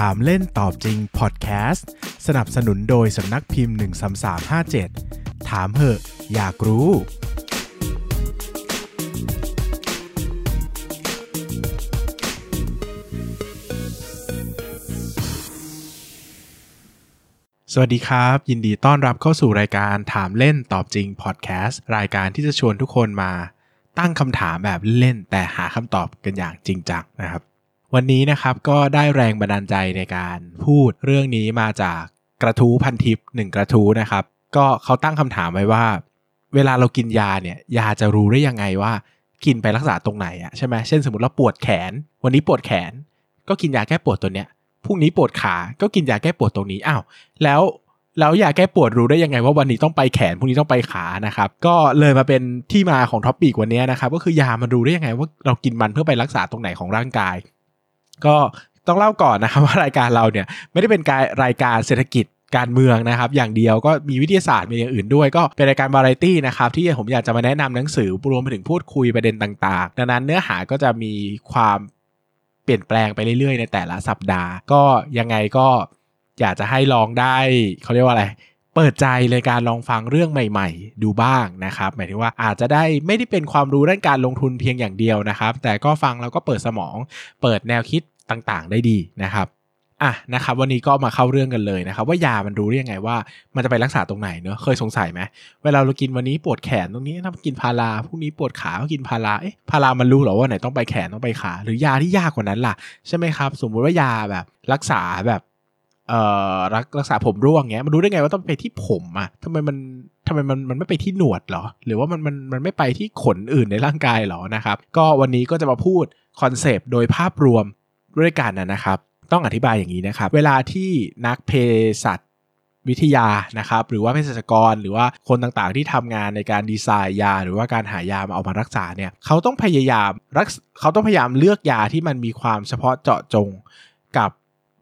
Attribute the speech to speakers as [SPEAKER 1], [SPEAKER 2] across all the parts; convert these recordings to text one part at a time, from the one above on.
[SPEAKER 1] ถามเล่นตอบจริงพอดแคสต์สนับสนุนโดยสำนักพิมพ์ 13357 ถามเหอะ อยากรู้ สวัสดีครับ ยินดีต้อนรับเข้าสู่รายการถามเล่นตอบจริงพอดแคสต์รายการที่จะชวนทุกคนมาตั้งคำถามแบบเล่นแต่หาคำตอบกันอย่างจริงจังนะครับ วันนี้นะครับก็ได้แรงบันดาลใจในการพูดเรื่องนี้มาจากกระทู้พันทิปหนึ่งกระทู้นะครับ ก็เขาตั้งคำถามไว้ว่า เวลาเรากินยาเนี่ยยาจะรู้ได้ยังไงว่า กินไปรักษาตรงไหนอะใช่ไหมเช่นสมมติเราปวดแขน วันนี้ปวดแขน ก็กินยาแก้ปวดตัวเนี้ยพรุ่งนี้ปวดขาก็กินยาแก้ปวดตรงนี้อ้าวแล้วแล้วยาแก้ปวดรู้ได้ยังไงว่าวันนี้ต้องไปแขนพรุ่งนี้ต้องไปขานะครับ ก็เลยมาเป็นที่มาของท็อปปีกวันนี้นะครับ ก็คือยามันรู้ได้ยังไงว่าเรากินมันเพื่อไปรักษาตรงไหนของร่างกาย ก็ต้องเล่าก่อนนะครับว่ารายการเราเนี่ยไม่ได้เป็นการรายการเศรษฐกิจการเมืองนะครับ อย่างเดียวก็มีวิทยาศาสตร์มีอย่างอื่นด้วย ก็เป็นรายการวาไรตี้นะครับที่ผมอยากจะมาแนะนำหนังสือรวมไปถึงพูดคุยประเด็นต่างๆ ดังนั้นเนื้อหาก็จะมีความเปลี่ยนแปลงไปเรื่อยๆ ในแต่ละสัปดาห์ ก็ยังไงก็อยากจะให้ลองได้เขาเรียกว่าอะไร เปิดใจในการลองฟังเรื่องใหม่ ๆ ดูบ้างนะครับ หมายถึงว่าอาจจะได้ไม่ได้เป็นความรู้ด้านการลงทุนเพียงอย่างเดียวนะครับ แต่ก็ฟังแล้วก็เปิดสมอง เปิดแนวคิดต่างๆ ได้ดีนะครับอะนะครับวันนี้ก็มาเข้าเรื่องกันเลยนะครับว่ายามันรู้ได้ยังไงว่ามันจะไปรักษาตรงไหนเนอะเคยสงสัยไหมเวลาเรากินวันนี้ปวดแขนตรงนี้ถ้ากินพาราพรุ่งนี้ปวดขาก็กินพาราเอ๊ะพารามันรู้หรอว่าไหนต้องไปแขนต้องไปขา หรือยาที่ยากกว่านั้นล่ะใช่ไหมครับ สมมุติว่ายาแบบรักษาแบบ เอ่อรักรักษาผมร่วงเงี้ยมันรู้ได้ไงว่าต้องไปที่ผมอะทำไมมันทำไมมันมันไม่ไปที่หนวดเหรอ หรือว่ามันมันมันไม่ไปที่ขนอื่นในร่างกายเหรอนะครับ ก็วันนี้ก็จะมาพูดคอนเซปต์โดยภาพรวมด้วยกันนะครับ ต้องอธิบายอย่างนี้นะครับ เวลาที่นักเภสัชวิทยานะครับ หรือว่าเภสัชกร หรือว่าคนต่างๆ ที่ทำงานในการดีไซน์ยา หรือว่าการหายามาเอามารักษาเนี่ยเขาต้องพยายามรักเขาต้องพยายามเลือกยาที่มันมีความเฉพาะเจาะจงกับ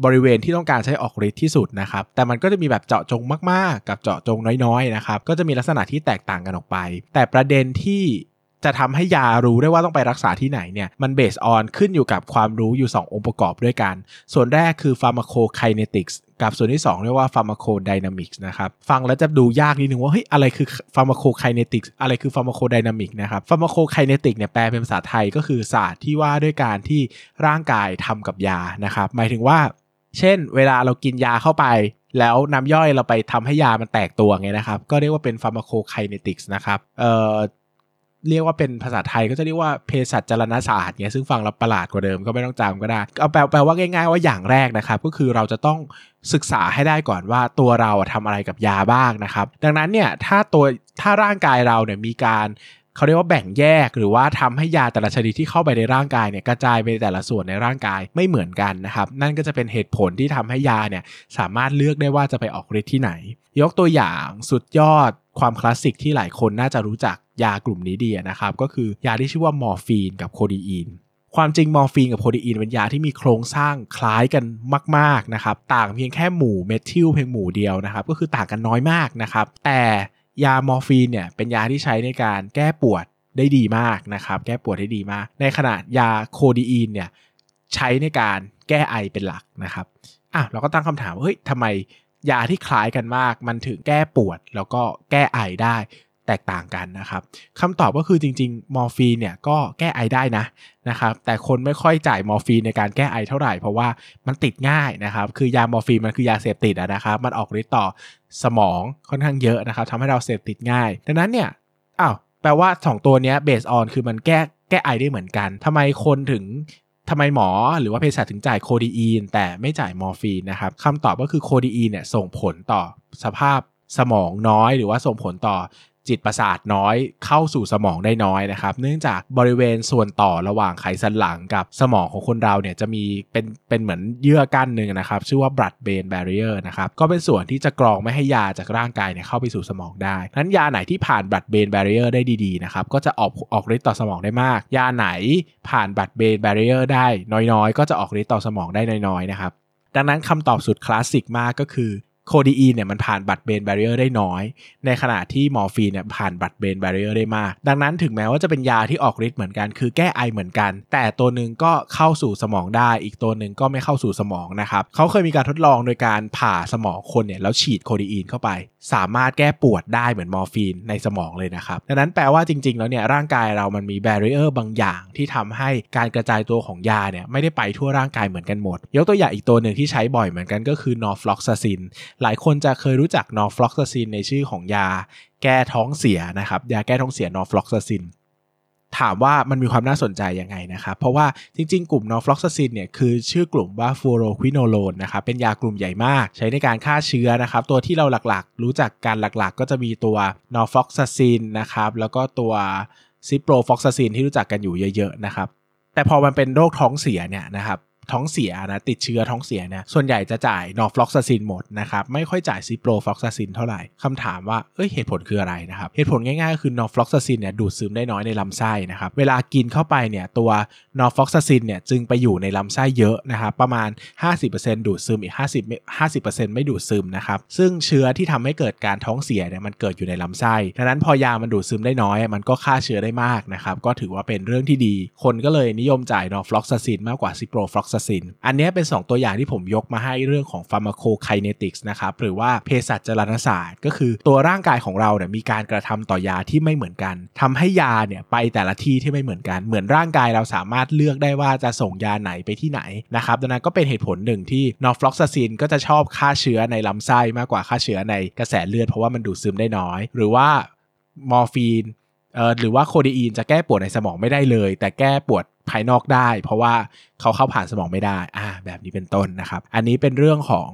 [SPEAKER 1] บริเวณที่ต้องการใช้ออกฤทธิ์ที่สุดนะครับ แต่มันก็จะมีแบบเจาะจงมากๆ กับเจาะจงน้อยๆนะครับ ก็จะมีลักษณะที่แตกต่างกันออกไป แต่ประเด็นที่จะทำให้ยารู้ได้ว่าต้องไปรักษาที่ไหนเนี่ย มันเบสออนขึ้นอยู่กับความรู้อยู่ 2 องค์ประกอบด้วยกัน ส่วนแรกคือ pharmacokinetics กับส่วนที่ 2 เรียกว่า pharmacodynamics นะครับ ฟังแล้วจะดูยากนิดนึงว่าเฮ้ยอะไรคือ pharmacokinetics อะไรคือ pharmacodynamics นะครับ pharmacokinetic เนี่ยแปลเป็นภาษาไทยก็คือศาสตร์ที่ว่าด้วยการที่ร่างกายทำกับยานะครับ หมายถึงว่า เช่น เวลาเรากินยาเข้าไป แล้วน้ำย่อยเราไปทำให้ยามันแตกตัวไงนะครับ ก็เรียกว่าเป็น pharmacokinetics นะครับเอ่อเรียกว่าเป็นภาษาไทยก็จะเรียกว่าเภสัชจรณศาสตร์เนี่ยซึ่งฟังเราประหลาดกว่าเดิมก็ไม่ต้องจำก็ได้เอาแปลแปลว่าง่าย ๆ ว่าอย่างแรกนะครับ ก็คือเราจะต้องศึกษาให้ได้ก่อนว่าตัวเราทำอะไรกับยาบ้างนะครับ ดังนั้นเนี่ยถ้าตัวถ้าร่างกายเราเนี่ยมีการ เขาเรียกว่าแบ่งแยกหรือว่าทำให้ยาแต่ละชนิดที่เข้าไปในร่างกายเนี่ยกระจายไปแต่ละส่วนในร่างกายไม่เหมือนกันนะครับ นั่นก็จะเป็นเหตุผลที่ทำให้ยาเนี่ยสามารถเลือกได้ว่าจะไปออกฤทธิ์ที่ไหน ยกตัวอย่างสุดยอดความคลาสสิกที่หลายคนน่าจะรู้จักยากลุ่มนี้ดีนะครับ ก็คือยาที่ชื่อว่ามอร์ฟีนกับโคดีอีนความจริงมอร์ฟีนกับโคดีอีนเป็นยาที่มีโครงสร้างคล้ายกันมาก ๆนะครับ ต่างเพียงแค่หมู่เมทิลเพียงหมู่เดียวนะครับ ก็คือต่างกันน้อยมากนะครับ แต่ ยามอร์ฟีนเนี่ยเป็นยาที่ใช้ในการแก้ปวดได้ดีมากนะครับ แก้ปวดได้ดีมาก ในขณะยาโคดีอีนเนี่ยใช้ในการแก้ไอเป็นหลักนะครับอะเราก็ตั้งคำถามว่าเฮ้ยทำไมยาที่คล้ายกันมาก มันถึงแก้ปวดแล้วก็แก้ไอได้ แตกต่างกันนะครับคำตอบก็คือจริงๆ มอร์ฟีนเนี่ยก็แก้ไอได้นะนะครับแต่คนไม่ค่อยจ่ายมอร์ฟีนในการแก้ไอเท่าไหร่ เพราะว่ามันติดง่ายนะครับคือยามอร์ฟีนมันคือยาเสพติดนะครับมันออกฤทธิ์ต่อสมองค่อนข้างเยอะนะครับทำให้เราเสพติดง่าย ดังนั้นเนี่ยอ้าวแปลว่า 2 ตัวนี้ based on คือมันแก้แก้ไอได้เหมือนกันทำไมคนถึงทำไมหมอหรือว่าเภสัชถึงจ่ายโคดีอีน แต่ไม่จ่ายมอร์ฟีนนะครับคำตอบก็คือโคดีอีนเนี่ยส่งผลต่อสภาพสมองน้อย หรือว่าส่งผลต่อ จิตประสาทน้อยเข้าสู่สมองได้น้อยนะครับ เนื่องจากบริเวณส่วนต่อระหว่างไขสันหลังกับสมองของคนเราเนี่ยจะมีเป็นเป็นเหมือนเยื่อกั้นหนึ่งนะครับ ชื่อว่า blood brain barrier นะครับ ก็เป็นส่วนที่จะกรองไม่ให้ยาจากร่างกายเนี่ยเข้าไปสู่สมองได้นั้นยาไหนที่ผ่าน blood brain barrier ได้ดีๆนะครับก็จะออกออกฤทธิ์ต่อสมองได้มาก ยาไหนผ่าน blood brain barrier ได้น้อยๆ ก็จะออกฤทธิ์ต่อสมองได้น้อยๆนะครับดังนั้นคำตอบสุดคลาสสิกมากก็คือ โคดีอีนเนี่ยมันผ่าน blood brain barrier ได้น้อย ในขณะที่มอร์ฟีนเนี่ยผ่าน blood brain barrier ได้มาก ดังนั้นถึงแม้ว่าจะเป็นยาที่ออกฤทธิ์เหมือนกัน คือแก้ไอเหมือนกัน แต่ตัวหนึ่งก็เข้าสู่สมองได้ อีกตัวหนึ่งก็ไม่เข้าสู่สมองนะครับเขาเคยมีการทดลองโดยการผ่าสมองคนเนี่ยแล้วฉีดโคดีอีนเข้าไป สามารถแก้ปวดได้เหมือนมอร์ฟีนในสมองเลยนะครับดังนั้นแปลว่าจริง ๆ แล้วเนี่ยร่างกายเรามันมี barrier บางอย่างที่ทำให้การกระจายตัวของยาเนี่ยไม่ได้ไปทั่วร่างกายเหมือนกันหมด ยกตัวอย่างอีกตัวหนึ่งที่ใช้บ่อยเหมือนกันก็คือนอร์ฟลอกซาซินหลายคนจะเคยรู้จักนอร์ฟลอกซาซินในชื่อของยาแก้ท้องเสียนะครับ ยาแก้ท้องเสียนอร์ฟลอกซาซินถามว่ามันมีความน่าสนใจยังไงนะครับ เพราะว่าจริง ๆ กลุ่มนอร์ฟลอกซาซินเนี่ยคือชื่อกลุ่มว่าฟลูออโรควิโนโลนนะครับเป็นยากลุ่มใหญ่มาก ใช้ในการฆ่าเชื้อนะครับ ตัวที่เราหลักๆ รู้จักการหลักๆ ก็จะมีตัวนอร์ฟลอกซาซินนะครับแล้วก็ตัวซิโปรฟลอกซาซินที่รู้จักกันอยู่เยอะ ๆ นะครับ แต่พอมันเป็นโรคท้องเสียเนี่ยนะครับ ท้องเสียนะติดเชื้อท้องเสียเนี่ยส่วนใหญ่จะจ่ายนอร์ฟลอกซาซินหมดนะครับไม่ค่อยจ่ายซิโปรฟลอกซาซินเท่าไหร่คำถามว่าเอ้ยเหตุผลคืออะไรนะครับเหตุผลง่ายๆก็คือนอร์ฟลอกซาซินเนี่ยดูดซึมได้น้อยในลำไส้นะครับเวลากินเข้าไปเนี่ยตัวนอร์ฟลอกซาซินเนี่ยจึงไปอยู่ในลำไส้เยอะนะครับประมาณ 50%ดูดซึมอีก 50 50%ไม่ดูดซึมนะครับซึ่งเชื้อที่ทำให้เกิดการท้องเสียเนี่ยมันเกิดอยู่ในลำไส้ดังนั้นพอยามันดูดซึมได้น้อย มันก็ฆ่าเชื้อได้มากนะครับก็ถือว่าเป็นเรื่องที่ดี คนก็เลยนิยมจ่าย norfloxacin มากกว่า ciprofloxacin อันนี้เป็น 2 ตัวอย่างที่ผมยกมาให้เรื่องของ pharmacokinetics นะครับ หรือว่าเภสัชจรรศาสตร์ ก็คือตัวร่างกายของเราเนี่ยมีการกระทำต่อยาที่ไม่เหมือนกันทำให้ยาเนี่ยไปแต่ละที่ที่ไม่เหมือนกัน เหมือนร่างกายเราสามารถเลือกได้ว่าจะส่งยาไหนไปที่ไหนนะครับดังนั้นก็เป็นเหตุผลหนึ่งที่ norfloxacin ก็จะชอบฆ่าเชื้อในลำไส้มากกว่าฆ่าเชื้อในกระแสเลือดเพราะว่ามันดูดซึมได้น้อย หรือว่ามอร์ฟีนเอ่อหรือว่าโคเดอีนจะแก้ปวดในสมองไม่ได้เลย แต่แก้ปวด ภายนอกได้ เพราะว่าเขาเข้าผ่านสมองไม่ได้อ่าแบบนี้เป็นต้นนะครับ อันนี้เป็นเรื่องของ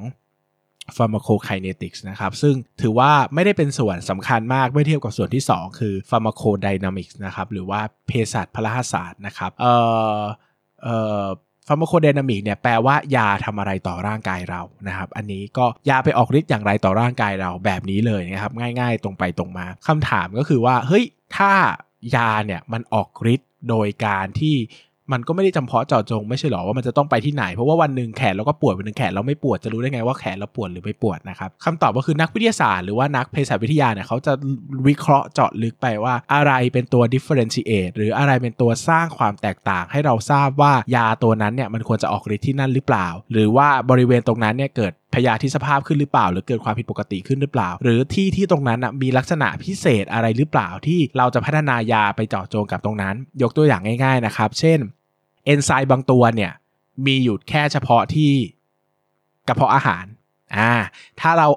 [SPEAKER 1] pharmacokinetics นะครับ ซึ่งถือว่าไม่ได้เป็นส่วนสำคัญมากเมื่อเทียบกับส่วนที่ 2 คือ pharmacodynamics นะครับ หรือว่าเภสัชพลศาสตร์นะครับ เอ่อ เอ่อ pharmacodynamic เนี่ยแปลว่ายาทำอะไรต่อร่างกายเรานะครับ อันนี้ก็ยาไปออกฤทธิ์อย่างไรต่อร่างกายเราแบบนี้เลยนะครับ ง่ายๆ ตรงไปตรงมาคำถามก็คือว่า เฮ้ย ถ้ายาเนี่ยมันออกฤทธิ์ โดยการที่มันก็ไม่ได้จำเพาะเจาะจงไม่ใช่หรอว่ามันจะต้องไปที่ไหน เพราะว่าวันหนึ่งแขนเราก็ปวดวันหนึ่งแขนเราไม่ปวดจะรู้ได้ไงว่าแขนเราปวดหรือไม่ปวดนะครับคำตอบก็คือนักวิทยาศาสตร์หรือว่านักเภสัชวิทยาเนี่ยเขาจะวิเคราะห์เจาะลึกไปว่าอะไรเป็นตัว differentiate หรืออะไรเป็นตัวสร้างความแตกต่าง ให้เราทราบว่ายาตัวนั้นเนี่ยมันควรจะออกฤทธิ์ที่นั่นหรือเปล่า หรือว่าบริเวณตรงนั้นเนี่ยเกิด พยาธิสภาพขึ้นหรือเปล่า หรือเกิดความผิดปกติขึ้นหรือเปล่า หรือที่ที่ตรงนั้นมีลักษณะพิเศษอะไรหรือเปล่าที่เราจะพัฒนายาไปเจาะจงกับตรงนั้น ยกตัวอย่างง่าย ๆนะครับ เช่นเอนไซม์บางตัวเนี่ยมีอยู่แค่เฉพาะที่กระเพาะอาหารอ่าถ้าเรา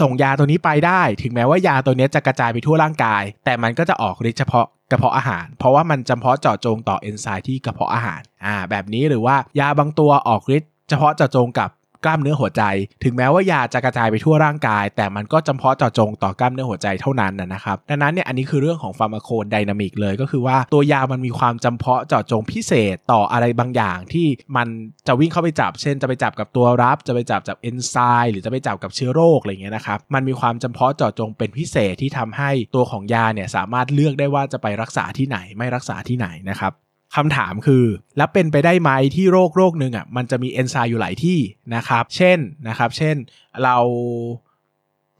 [SPEAKER 1] ส่งยาตัวนี้ไปได้ ถึงแม้ว่ายาตัวนี้จะกระจายไปทั่วร่างกาย แต่มันก็จะออกฤทธิ์เฉพาะกระเพาะอาหาร เพราะว่ามันจำเพาะเจาะจงต่อเอนไซม์ที่กระเพาะอาหารอ่าแบบนี้หรือว่ายาบางตัวออกฤทธิ์เฉพาะเจาะจงกับ กล้ามเนื้อหัวใจ ถึงแม้ว่ายาจะกระจายไปทั่วร่างกาย แต่มันก็จำเพาะเจาะจงต่อกล้ามเนื้อหัวใจเท่านั้นนะครับ ดังนั้นเนี่ยอันนี้คือเรื่องของ pharmacodynamic เลยก็คือว่าตัวยามันมีความจำเพาะเจาะจงพิเศษต่ออะไรบางอย่างที่มันจะวิ่งเข้าไปจับ เช่น จะไปจับกับตัวรับ จะไปจับกับเอนไซม์หรือจะไปจับกับเชื้อโรคอะไรเงี้ยนะครับ มันมีความจำเพาะเจาะจงเป็นพิเศษที่ทำให้ตัวของยาเนี่ยสามารถเลือกได้ว่าจะไปรักษาที่ไหนไม่รักษาที่ไหนนะครับ คำถามคือ แล้วเป็นไปได้ไหมที่โรคโรคหนึ่งอะมันจะมีเอนไซม์อยู่หลายที่นะครับ เช่นนะครับ เช่นเรา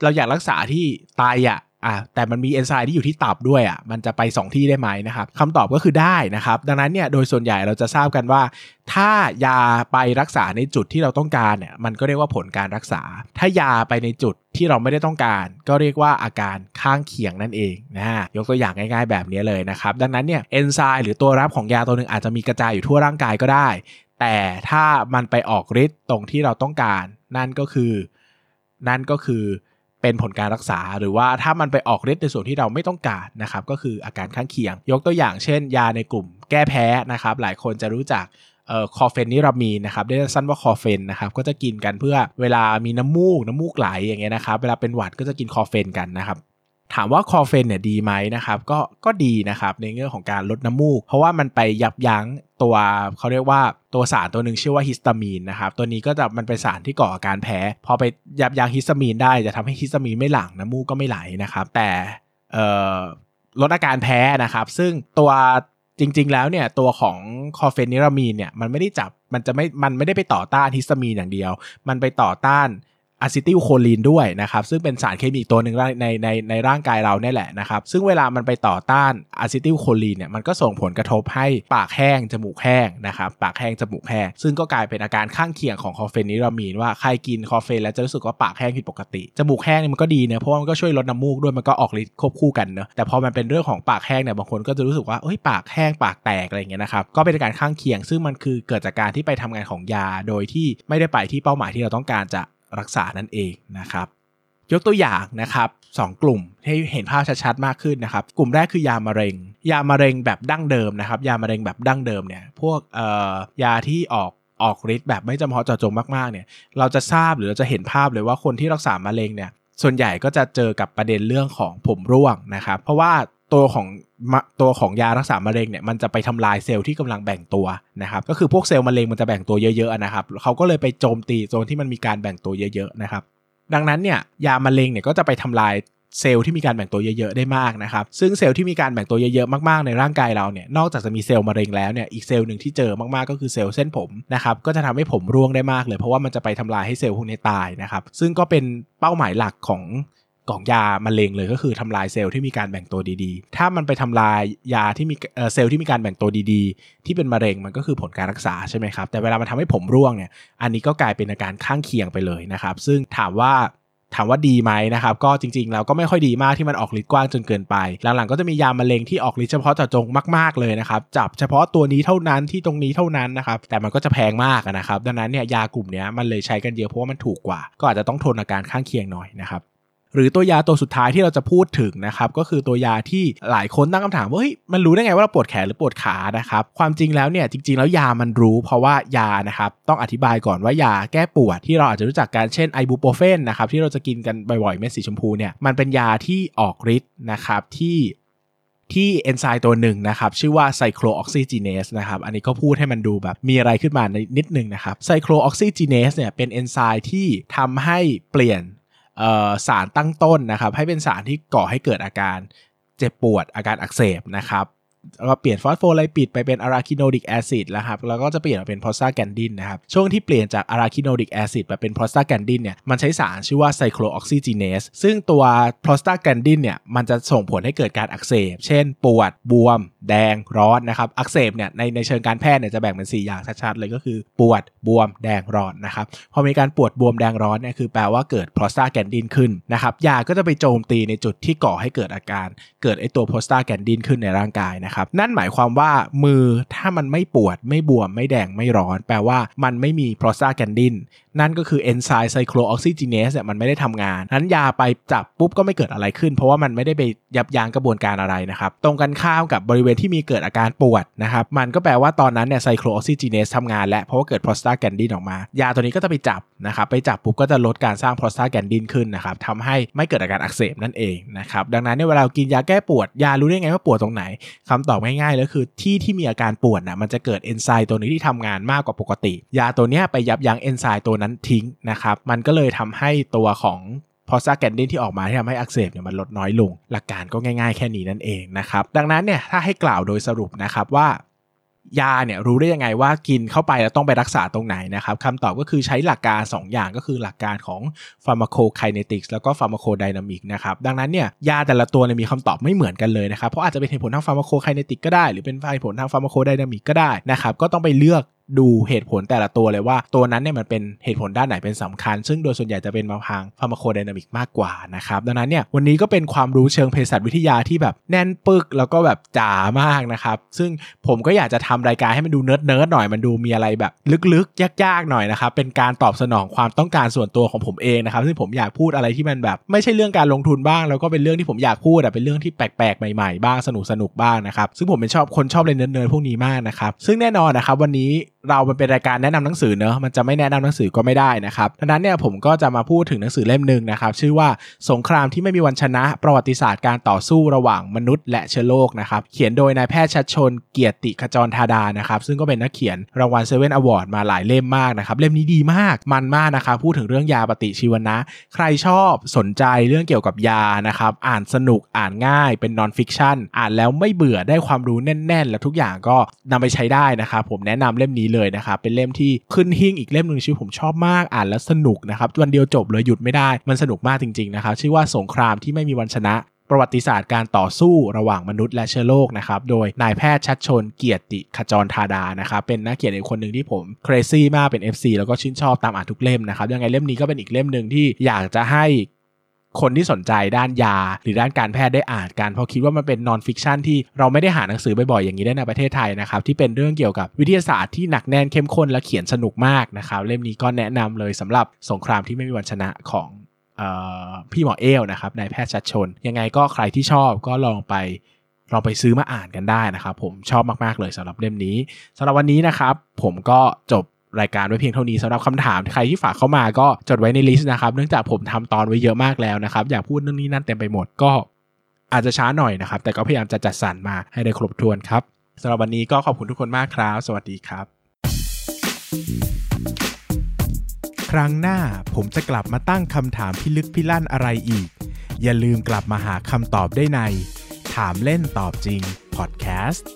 [SPEAKER 1] เราอยากรักษาที่ไตอะ อะแต่มันมีเอนไซม์ที่อยู่ที่ตับด้วยอะมันจะไป 2 ที่ได้ไหมนะครับคำตอบก็คือได้นะครับ ดังนั้นเนี่ยโดยส่วนใหญ่เราจะทราบกันว่า ถ้ายาไปรักษาในจุดที่เราต้องการเนี่ยมันก็เรียกว่าผลการรักษา ถ้ายาไปในจุดที่เราไม่ได้ต้องการ ก็เรียกว่าอาการข้างเคียงนั่นเองนะยกตัวอย่างง่ายๆแบบนี้เลยนะครับ ดังนั้นเนี่ยเอนไซม์หรือตัวรับของยาตัวหนึ่งอาจจะมีกระจายอยู่ทั่วร่างกายก็ได้ แต่ถ้ามันไปออกฤทธิ์ตรงที่เราต้องการ นั่นก็คือ นั่นก็คือ เป็นผลการรักษา หรือว่าถ้ามันไปออกฤทธิ์ในส่วนที่เราไม่ต้องการนะครับก็คืออาการข้างเคียง ยกตัวอย่างเช่น ยาในกลุ่มแก้แพ้นะครับหลายคนจะรู้จักเอ่อ chlorpheniramine นะครับได้สั้นว่า chlorphen นะครับก็จะกินกันเพื่อเวลามีน้ำมูกน้ำมูกไหลอย่างเงี้ยนะครับเวลาเป็นหวัดก็จะกิน chlorphen กันนะครับ ถามว่า chlorphen เนี่ยดีไหมนะครับก็ก็ดีนะครับในเรื่องของการลดน้ำมูก เพราะว่ามันไปยับยั้งตัวเขาเรียกว่าตัวสารตัวหนึ่งชื่อว่าฮิสตามีนนะครับตัวนี้ก็จะมันเป็นสารที่ก่ออาการแพ้พอไปยับยั้งฮิสตามีนได้จะทำให้ฮิสตามีนไม่หลั่งน้ำมูกก็ไม่ไหลนะครับ แต่ลดอาการแพ้นะครับ ซึ่งตัวจริง ๆ แล้วเนี่ยตัวของ chlorpheniramine เนี่ยมันไม่ได้จับมันจะไม่มันไม่ได้ไปต่อต้านฮิสตามีนอย่างเดียว มันไปต่อต้าน อะซิติลโคลีนด้วยนะครับ ซึ่งเป็นสารเคมีตัวหนึ่งในในในร่างกายเราเนี่ยแหละนะครับ ซึ่งเวลามันไปต่อต้านอะซิติลโคลีนเนี่ยมันก็ส่งผลกระทบให้ปากแห้ง จมูกแห้งนะครับ ปากแห้ง จมูกแห้ง ซึ่งก็กลายเป็นอาการข้างเคียงของ chlorpheniramine ว่าใครกิน chlorphen แล้วจะรู้สึกว่าปากแห้งผิดปกติ จมูกแห้งนี่มันก็ดีเนะเพราะว่ามันก็ช่วยลดน้ำมูกด้วยมันก็ออกฤทธิ์ควบคู่กันเนะแต่พอมันเป็นเรื่องของปากแห้งเนี่ยบางคนก็จะรู้สึกว่าเอ้ยปากแห้งปากแตกอะไรเงี้ยนะครับก็เป็นอาการข้างเคียง ซึ่งมันคือเกิดจากการที่ไปทำงานของยา โดยที่ไม่ได้ไปที่เป้าหมายที่เราต้องการจะ รักษานั่นเองนะครับยกตัวอย่างนะครับสองกลุ่มให้เห็นภาพชัดๆมากขึ้นนะครับ กลุ่มแรกคือยามะเร็ง ยามะเร็งแบบดั้งเดิมนะครับ ยามะเร็งแบบดั้งเดิมเนี่ยพวกเอ่อยาที่ออกออกฤทธิ์แบบไม่จำเพาะเจาะจงมากๆเนี่ยเราจะทราบหรือเราจะเห็นภาพเลยว่าคนที่รักษามะเร็งเนี่ยส่วนใหญ่ก็จะเจอกับประเด็นเรื่องของผมร่วงนะครับ เพราะว่า ตัวของตัวของยารักษามะเร็งเนี่ยมันจะไปทำลายเซลล์ที่กำลังแบ่งตัวนะครับก็คือพวกเซลล์มะเร็งมันจะแบ่งตัวเยอะๆนะครับเขาก็เลยไปโจมตีโซนที่มันมีการแบ่งตัวเยอะๆนะครับดังนั้นเนี่ยยามะเร็งเนี่ยก็จะไปทำลายเซลล์ที่มีการแบ่งตัวเยอะๆได้มากนะครับ ซึ่งเซลล์ที่มีการแบ่งตัวเยอะๆมากๆในร่างกายเราเนี่ย นอกจากจะมีเซลล์มะเร็งแล้วเนี่ย อีกเซลล์หนึ่งที่เจอมากๆก็คือเซลล์เส้นผมนะครับ ก็จะทำให้ผมร่วงได้มากเลย เพราะว่ามันจะไปทำลายให้เซลล์พวกนี้ตายนะครับ ซึ่งก็เป็นเป้าหมายหลักของ กลุ่มยามะเร็งเลยก็คือทำลายเซลล์ที่มีการแบ่งตัวดีๆ ถ้ามันไปทำลายยาที่มีเซลล์ที่มีการแบ่งตัวดีๆ ที่เป็นมะเร็งมันก็คือผลการรักษาใช่ไหมครับ แต่เวลามันทำให้ผมร่วงเนี่ย อันนี้ก็กลายเป็นอาการข้างเคียงไปเลยนะครับ ซึ่งถามว่าถามว่าดีไหมนะครับ ก็จริงๆแล้วก็ไม่ค่อยดีมากที่มันออกฤทธิ์กว้างจนเกินไป หลังๆก็จะมียามะเร็งที่ออกฤทธิ์เฉพาะเจาะจงมากๆเลยนะครับ จับเฉพาะตัวนี้เท่านั้นที่ตรงนี้เท่านั้นนะครับ แต่มันก็จะแพงมากนะครับ ดังนั้นเนี่ยยากลุ่มนี้มันเลยใช้กันเยอะเพราะว่ามันถูกกว่า ก็อาจจะต้องทนอาการข้างเคียงหน่อยนะครับ หรือตัวยาตัวสุดท้ายที่เราจะพูดถึงนะครับก็คือตัวยาที่หลายคนตั้งคำถามว่าเฮ้ยมันรู้ได้ไงว่าเราปวดแขนหรือปวดขานะครับความจริงแล้วเนี่ยจริง ๆ แล้วยามันรู้ เพราะว่ายานะครับต้องอธิบายก่อนว่ายาแก้ปวดที่เราอาจจะรู้จักกันเช่น ibuprofen นะครับที่เราจะกินกันบ่อยๆเม็ดสีชมพูเนี่ยมันเป็นยาที่ออกฤทธิ์นะครับที่ที่เอนไซม์ตัวหนึ่งนะครับ ชื่อว่า cyclooxygenase นะครับ อันนี้ก็พูดให้มันดูแบบมีอะไรขึ้นมาในนิดนึงนะครับ cyclooxygenase เนี่ยเป็นเอนไซม์ที่ทำให้เปลี่ยน สารตั้งต้นนะครับให้เป็นสารที่ก่อให้เกิดอาการเจ็บปวดอาการอักเสบนะครับ ก็เปลี่ยน phospholipid ไปเป็น arachidonic acid แล้วครับแล้วก็จะเปลี่ยนมาเป็น prostaglandin นะครับช่วงที่เปลี่ยนจาก arachidonic acid มาเป็น prostaglandin เนี่ยมันใช้สารชื่อว่า cyclooxygenase ซึ่งตัว prostaglandin เนี่ยมันจะส่งผลให้เกิดการอักเสบ เช่น ปวด บวม แดง ร้อนนะครับอักเสบเนี่ยในในเชิงการแพทย์เนี่ยจะแบ่งเป็น 4 อย่างชัดๆเลยก็คือปวดบวมแดงร้อนนะครับพอมีการปวดบวมแดงร้อนเนี่ยคือแปลว่าเกิด prostaglandin ขึ้นนะครับยาก็จะไปโจมตีในจุดที่ก่อให้เกิดอาการ เกิดไอตัว prostaglandin ขึ้นในร่างกายนะครับนั่นหมายความว่ามือถ้ามันไม่ปวดไม่บวม ไม่แดงไม่ร้อน แปลว่ามันไม่มี prostaglandin นั่นก็คือเอนไซม์ cyclooxygenase เนี่ยมันไม่ได้ทำงานนั้นยาไปจับปุ๊บก็ไม่เกิดอะไรขึ้น เพราะว่ามันไม่ได้ไปยับยั้งกระบวนการอะไรนะครับ ตรงกันข้ามกับบริเวณที่มีเกิดอาการปวดนะครับ มันก็แปลว่าตอนนั้นเนี่ย cyclooxygenase ทำงานแล้วเพราะว่าเกิด prostaglandin ออกมา ยาตัวนี้ก็จะไปจับนะครับ ไปจับปุ๊บก็จะลดการสร้างโพรสตาแกนดินขึ้นนะครับทำให้ไม่เกิดอาการอักเสบนั่นเองนะครับ ดังนั้นเนี่ยเวลากินยาแก้ปวดยารู้ได้ไงว่าปวดตรงไหนคำตอบง่ายๆเลยคือที่ที่มีอาการปวดนะมันจะเกิดเอนไซม์ตัวนี้ที่ทำงานมากกว่าปกติ ยาตัวนี้ไปยับยั้งเอนไซม์ตัวนั้นทิ้งนะครับมันก็เลยทำให้ตัวของพอซาแกนดินที่ออกมาที่ทำให้อักเสบเนี่ยมันลดน้อยลง หลักการก็ง่ายๆแค่นี้นั่นเองนะครับ ดังนั้นเนี่ยถ้าให้กล่าวโดยสรุปนะครับว่า ยาเนี่ยรู้ได้ยังไงว่ากินเข้าไปแล้วต้องไปรักษาตรงไหนนะครับคำตอบก็คือใช้หลักการ 2 อย่างก็คือหลักการของ pharmacokinetics แล้วก็ pharmacodynamic นะครับดังนั้นเนี่ยยาแต่ละตัวเนี่ยมีคำตอบไม่เหมือนกันเลยนะครับเพราะอาจจะเป็นเหตุผลทาง pharmacokinetic ก็ได้ หรือเป็นเหตุผลทาง pharmacodynamic ก็ได้นะครับก็ต้องไปเลือก ดูเหตุผลแต่ละตัวเลยว่าตัวนั้นเนี่ยมันเป็นเหตุผลด้านไหนเป็นสำคัญ ซึ่งโดยส่วนใหญ่จะเป็นมาทาง pharmacodynamic มากกว่านะครับดังนั้นเนี่ยวันนี้ก็เป็นความรู้เชิงเภสัชวิทยาที่แบบแน่นปึกแล้วก็แบบจ๋ามากนะครับซึ่งผมก็อยากจะทำรายการให้มันดู nerd nerd หน่อยมันดูมีอะไรแบบลึกๆ ยากๆหน่อยนะครับเป็นการตอบสนองความต้องการส่วนตัวของผมเองนะครับซึ่งผมอยากพูดอะไรที่มันแบบไม่ใช่เรื่องการลงทุนบ้าง แล้วก็เป็นเรื่องที่ผมอยากพูดแต่เป็นเรื่องที่แปลกๆใหม่ๆบ้างสนุกสนุกบ้างนะครับซึ่งผมเป็นชอบคนชอบเลยเนิร์ดๆพวกนี้มากนะครับซึ่งแน่นอนนะครับวันนี้ เรามันเป็นรายการแนะนำหนังสือเนอะมันจะไม่แนะนำหนังสือก็ไม่ได้นะครับดังนั้นเนี่ยผมก็จะมาพูดถึงหนังสือเล่มหนึ่งนะครับชื่อว่าสงครามที่ไม่มีวันชนะประวัติศาสตร์การต่อสู้ระหว่างมนุษย์ และเชื้อโรคนะครับเขียนโดยนายแพทย์ชัชพล เกียรติขจรธาดานะครับซึ่งก็เป็นนักเขียนรางวัล Seven Award มาหลายเล่มมากนะครับเล่มนี้ดีมากมันมากนะครับพูดถึงเรื่องยาปฏิชีวนะ ใครชอบสนใจเรื่องเกี่ยวกับยานะครับอ่านสนุกอ่านง่ายเป็น non-fiction อ่านแล้วไม่เบื่อได้ความรู้แน่น ๆ และทุกอย่างก็นำไปใช้ได้นะครับผมแนะนำเล่มนี้เลยนะครับเป็นเล่มที่ขึ้นหิ้งอีกเล่มหนึ่งซึ่งผมชอบมากอ่านแล้วสนุกนะครับวันเดียวจบเลยหยุดไม่ได้มันสนุกมากจริงๆนะครับชื่อว่าสงครามที่ไม่มีวันชนะประวัติศาสตร์การต่อสู้ระหว่างมนุษย์และเชื้อโรคนะครับ โดยนายแพทย์ชัชพล เกียรติขจรธาดานะครับ เป็นนักเขียนอีกคนหนึ่งที่ผม crazy มากเป็น FC แล้วก็ชื่นชอบตามอ่านทุกเล่มนะครับ ยังไงเล่มนี้ก็เป็นอีกเล่มหนึ่งที่อยากจะให้ คนที่สนใจด้านยา หรือด้านการแพทย์ได้อ่านกันเพราะคิดว่ามันเป็น non-fiction ที่เราไม่ได้หาหนังสือบ่อยๆอย่างนี้ได้ในประเทศไทยนะครับที่เป็นเรื่องเกี่ยวกับวิทยาศาสตร์ที่หนักแน่นเข้มข้นและเขียนสนุกมากนะครับเล่มนี้ก็แนะนำเลยสำหรับสงครามที่ไม่มีวันชนะของพี่หมอเอ้วนะครับนายแพทย์ชัชพล ยังไงก็ใครที่ชอบก็ลองไปลองไปซื้อมาอ่านกันได้นะครับ ผมชอบมาก ๆ เลยสำหรับเล่มนี้สำหรับวันนี้นะครับ ผมก็จบ รายการไว้เพียงเท่านี้สำหรับคำถามใครที่ฝากเข้ามาก็จดไว้ใน list นะครับเนื่องจากผมทำตอนไว้เยอะมากแล้วนะครับอยากพูดเรื่องนี้นั่นเต็มไปหมดก็อาจจะช้าหน่อยนะครับ แต่ก็พยายามจะจัดสรรมาให้ได้ครบถ้วนครับสำหรับวันนี้ก็ขอบคุณทุกคนมากครับ สวัสดีครับ ครั้งหน้าผมจะกลับมาตั้งคำถามพิลึกพิลั่นอะไรอีก อย่าลืมกลับมาหาคำตอบได้ใน ถามเล่นตอบจริงพอดแคสต์